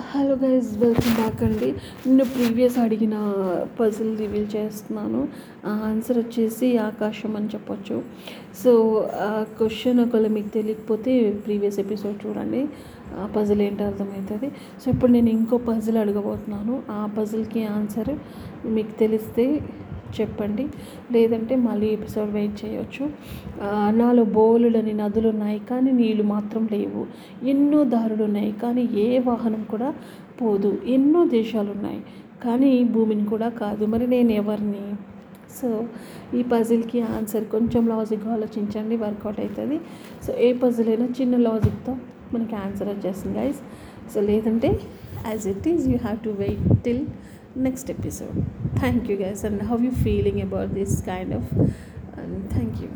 Hello guys welcome back అండి. నేను previous అడిగిన పజిల్ రివీల్ చేస్తున్నాను. ఆన్సర్ వచ్చేసి ఆకాశం అని చెప్పొచ్చు. సో ఆ క్వశ్చన్ ఒకవేళ మీకు తెలియకపోతే ప్రీవియస్ ఎపిసోడ్ చూడండి. ఆ పజిల్ ఏంటో అర్థమవుతుంది. సో ఇప్పుడు నేను ఇంకో పజిల్ అడగబోతున్నాను. ఆ పజిల్కి ఆన్సర్ మీకు తెలిస్తే చెప్పండి. లేదంటే మళ్ళీ ఎపిసోడ్ వెయిట్ చేయొచ్చు. నాలో బోలుడని నదులు ఉన్నాయి కానీ నీళ్ళు మాత్రం లేవు. ఎన్నో దారులు ఉన్నాయి కానీ ఏ వాహనం కూడా పోదు. ఎన్నో దేశాలు ఉన్నాయి కానీ భూమిని కూడా కాదు. మరి నేను ఎవరిని? సో ఈ పజిల్కి ఆన్సర్ కొంచెం లాజిక్గా ఆలోచించండి వర్కౌట్ అవుతుంది. సో ఏ పజిల్ అయినా చిన్న లాజిక్తో మనకి ఆన్సర్ వచ్చేస్తుంది గైస్ సో లేదంటే as it is you have to wait till next episode. Thank you guys, and how are you feeling about this kind of. And thank you.